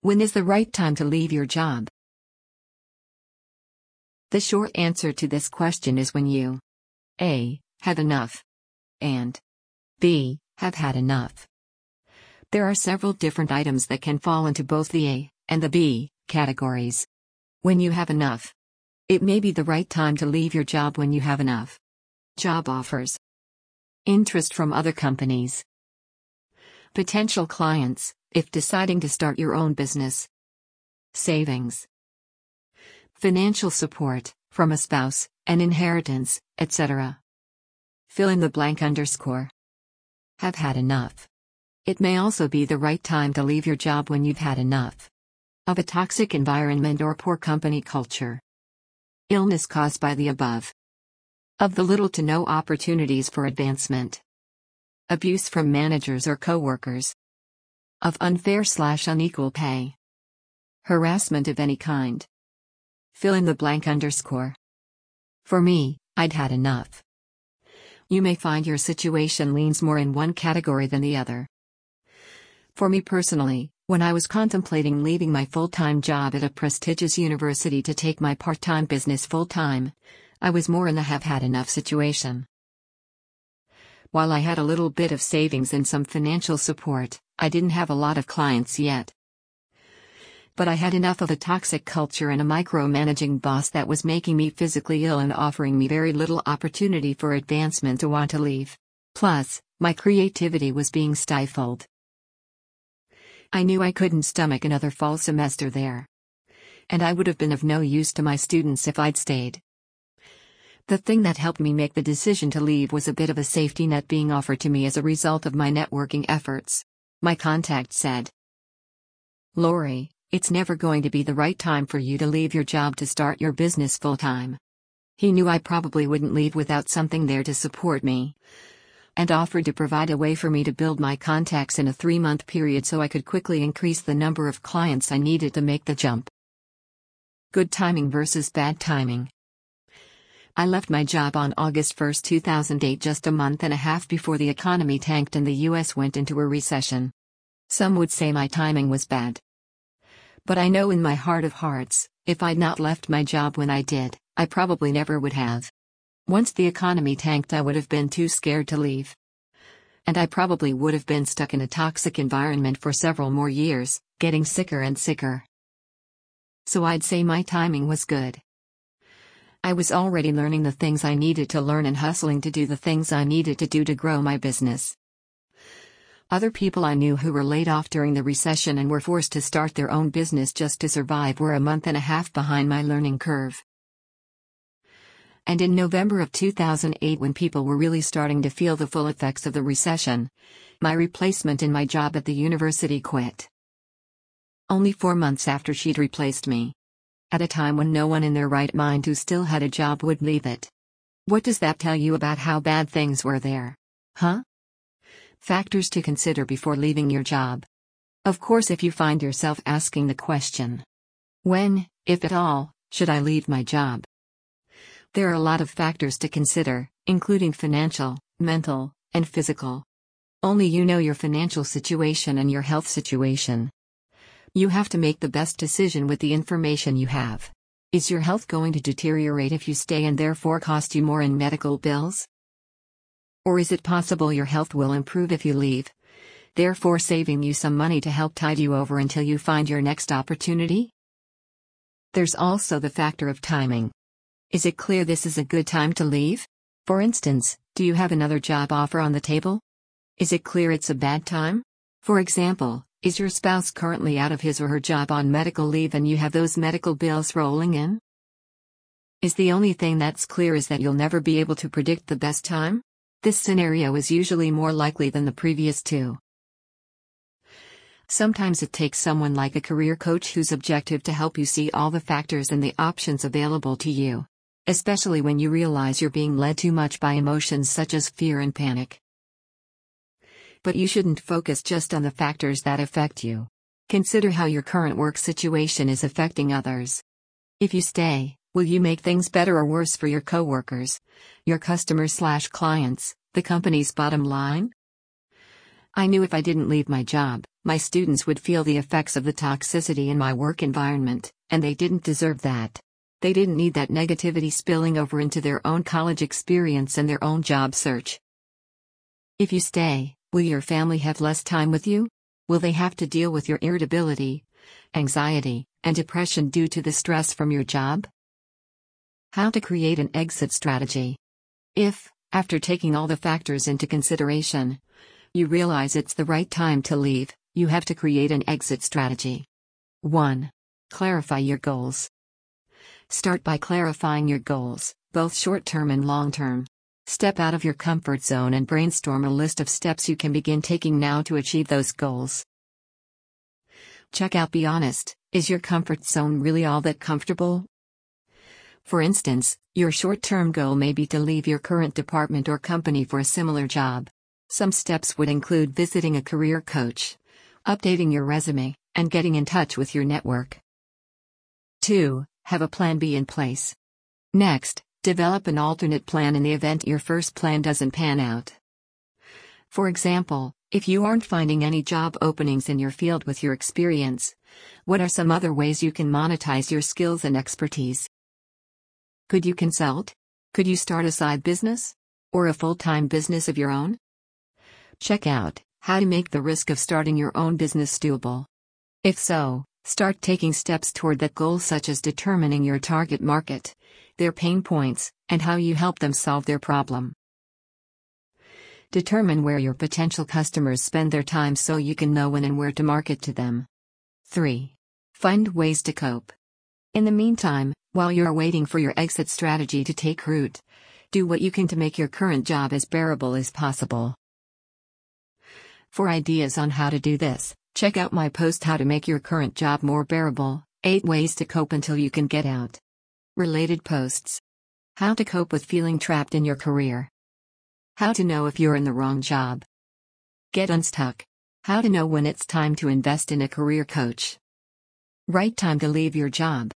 When is the right time to leave your job? The short answer to this question is when you A. Have enough. And B. Have had enough. There are several different items that can fall into both the A and the B categories. When you have enough. It may be the right time to leave your job when you have enough. Job offers. Interest from other companies. Potential clients, if deciding to start your own business. Savings. Financial support, from a spouse, an inheritance, etc. Fill in the blank underscore. Have had enough. It may also be the right time to leave your job when you've had enough of a toxic environment or poor company culture. Illness caused by the above. Of the little to no opportunities for advancement. Abuse from managers or coworkers. Of unfair slash unequal pay. Harassment of any kind. Fill in the blank underscore. For me, I'd had enough. You may find your situation leans more in one category than the other. For me personally, when I was contemplating leaving my full time job at a prestigious university to take my part time business full time, I was more in the have had enough situation. While I had a little bit of savings and some financial support, I didn't have a lot of clients yet. But I had enough of a toxic culture and a micromanaging boss that was making me physically ill and offering me very little opportunity for advancement to want to leave. Plus, my creativity was being stifled. I knew I couldn't stomach another fall semester there. And I would have been of no use to my students if I'd stayed. The thing that helped me make the decision to leave was a bit of a safety net being offered to me as a result of my networking efforts. My contact said, Lori, it's never going to be the right time for you to leave your job to start your business full time. He knew I probably wouldn't leave without something there to support me and offered to provide a way for me to build my contacts in a three month period so I could quickly increase the number of clients I needed to make the jump. Good timing versus bad timing. I left my job on August 1, 2008, just a month and a half before the economy tanked and the US went into a recession. Some would say my timing was bad. But I know in my heart of hearts, if I'd not left my job when I did, I probably never would have. Once the economy tanked, I would have been too scared to leave. And I probably would have been stuck in a toxic environment for several more years, getting sicker and sicker. So I'd say my timing was good. I was already learning the things I needed to learn and hustling to do the things I needed to do to grow my business. Other people I knew who were laid off during the recession and were forced to start their own business just to survive were a month and a half behind my learning curve. And in November of 2008, when people were really starting to feel the full effects of the recession, my replacement in my job at the university quit. Only four months after she'd replaced me. At a time when no one in their right mind who still had a job would leave it. What does that tell you about how bad things were there? Huh? Factors to consider before leaving your job. Of course, if you find yourself asking the question, when, if at all, should I leave my job? There are a lot of factors to consider, including financial, mental, and physical. Only you know your financial situation and your health situation. You have to make the best decision with the information you have. Is your health going to deteriorate if you stay and therefore cost you more in medical bills? Or is it possible your health will improve if you leave, therefore saving you some money to help tide you over until you find your next opportunity? There's also the factor of timing. Is it clear this is a good time to leave? For instance, do you have another job offer on the table? Is it clear it's a bad time? For example, is your spouse currently out of his or her job on medical leave and you have those medical bills rolling in? Is the only thing that's clear is that you'll never be able to predict the best time? This scenario is usually more likely than the previous two. Sometimes it takes someone like a career coach whose objective to help you see all the factors and the options available to you especially when you realize you're being led too much by emotions such as fear and panic. But you shouldn't focus just on the factors that affect you. Consider how your current work situation is affecting others. If you stay, will you make things better or worse for your coworkers, your customers slash clients, the company's bottom line? I knew if I didn't leave my job, my students would feel the effects of the toxicity in my work environment, and they didn't deserve that. They didn't need that negativity spilling over into their own college experience and their own job search. If you stay, will your family have less time with you? Will they have to deal with your irritability, anxiety, and depression due to the stress from your job? How to create an exit strategy. If, after taking all the factors into consideration, you realize it's the right time to leave, you have to create an exit strategy. 1. Clarify your goals. Start by clarifying your goals, both short term and long term. Step out of your comfort zone and brainstorm a list of steps you can begin taking now to achieve those goals. Check out Be Honest Is your comfort zone really all that comfortable? For instance, your short term goal may be to leave your current department or company for a similar job. Some steps would include visiting a career coach, updating your resume, and getting in touch with your network. 2. Have a plan B in place. Next, develop an alternate plan in the event your first plan doesn't pan out. For example, if you aren't finding any job openings in your field with your experience, what are some other ways you can monetize your skills and expertise? Could you consult? Could you start a side business? Or a full time business of your own? Check out how to make the risk of starting your own business doable. If so, Start taking steps toward that goal, such as determining your target market, their pain points, and how you help them solve their problem. Determine where your potential customers spend their time so you can know when and where to market to them. 3. Find ways to cope. In the meantime, while you're waiting for your exit strategy to take root, do what you can to make your current job as bearable as possible. For ideas on how to do this, Check out my post How to Make Your Current Job More Bearable 8 Ways to Cope Until You Can Get Out. Related posts How to Cope with Feeling Trapped in Your Career. How to Know If You're in the Wrong Job. Get Unstuck. How to Know When It's Time to Invest in a Career Coach. Right Time to Leave Your Job.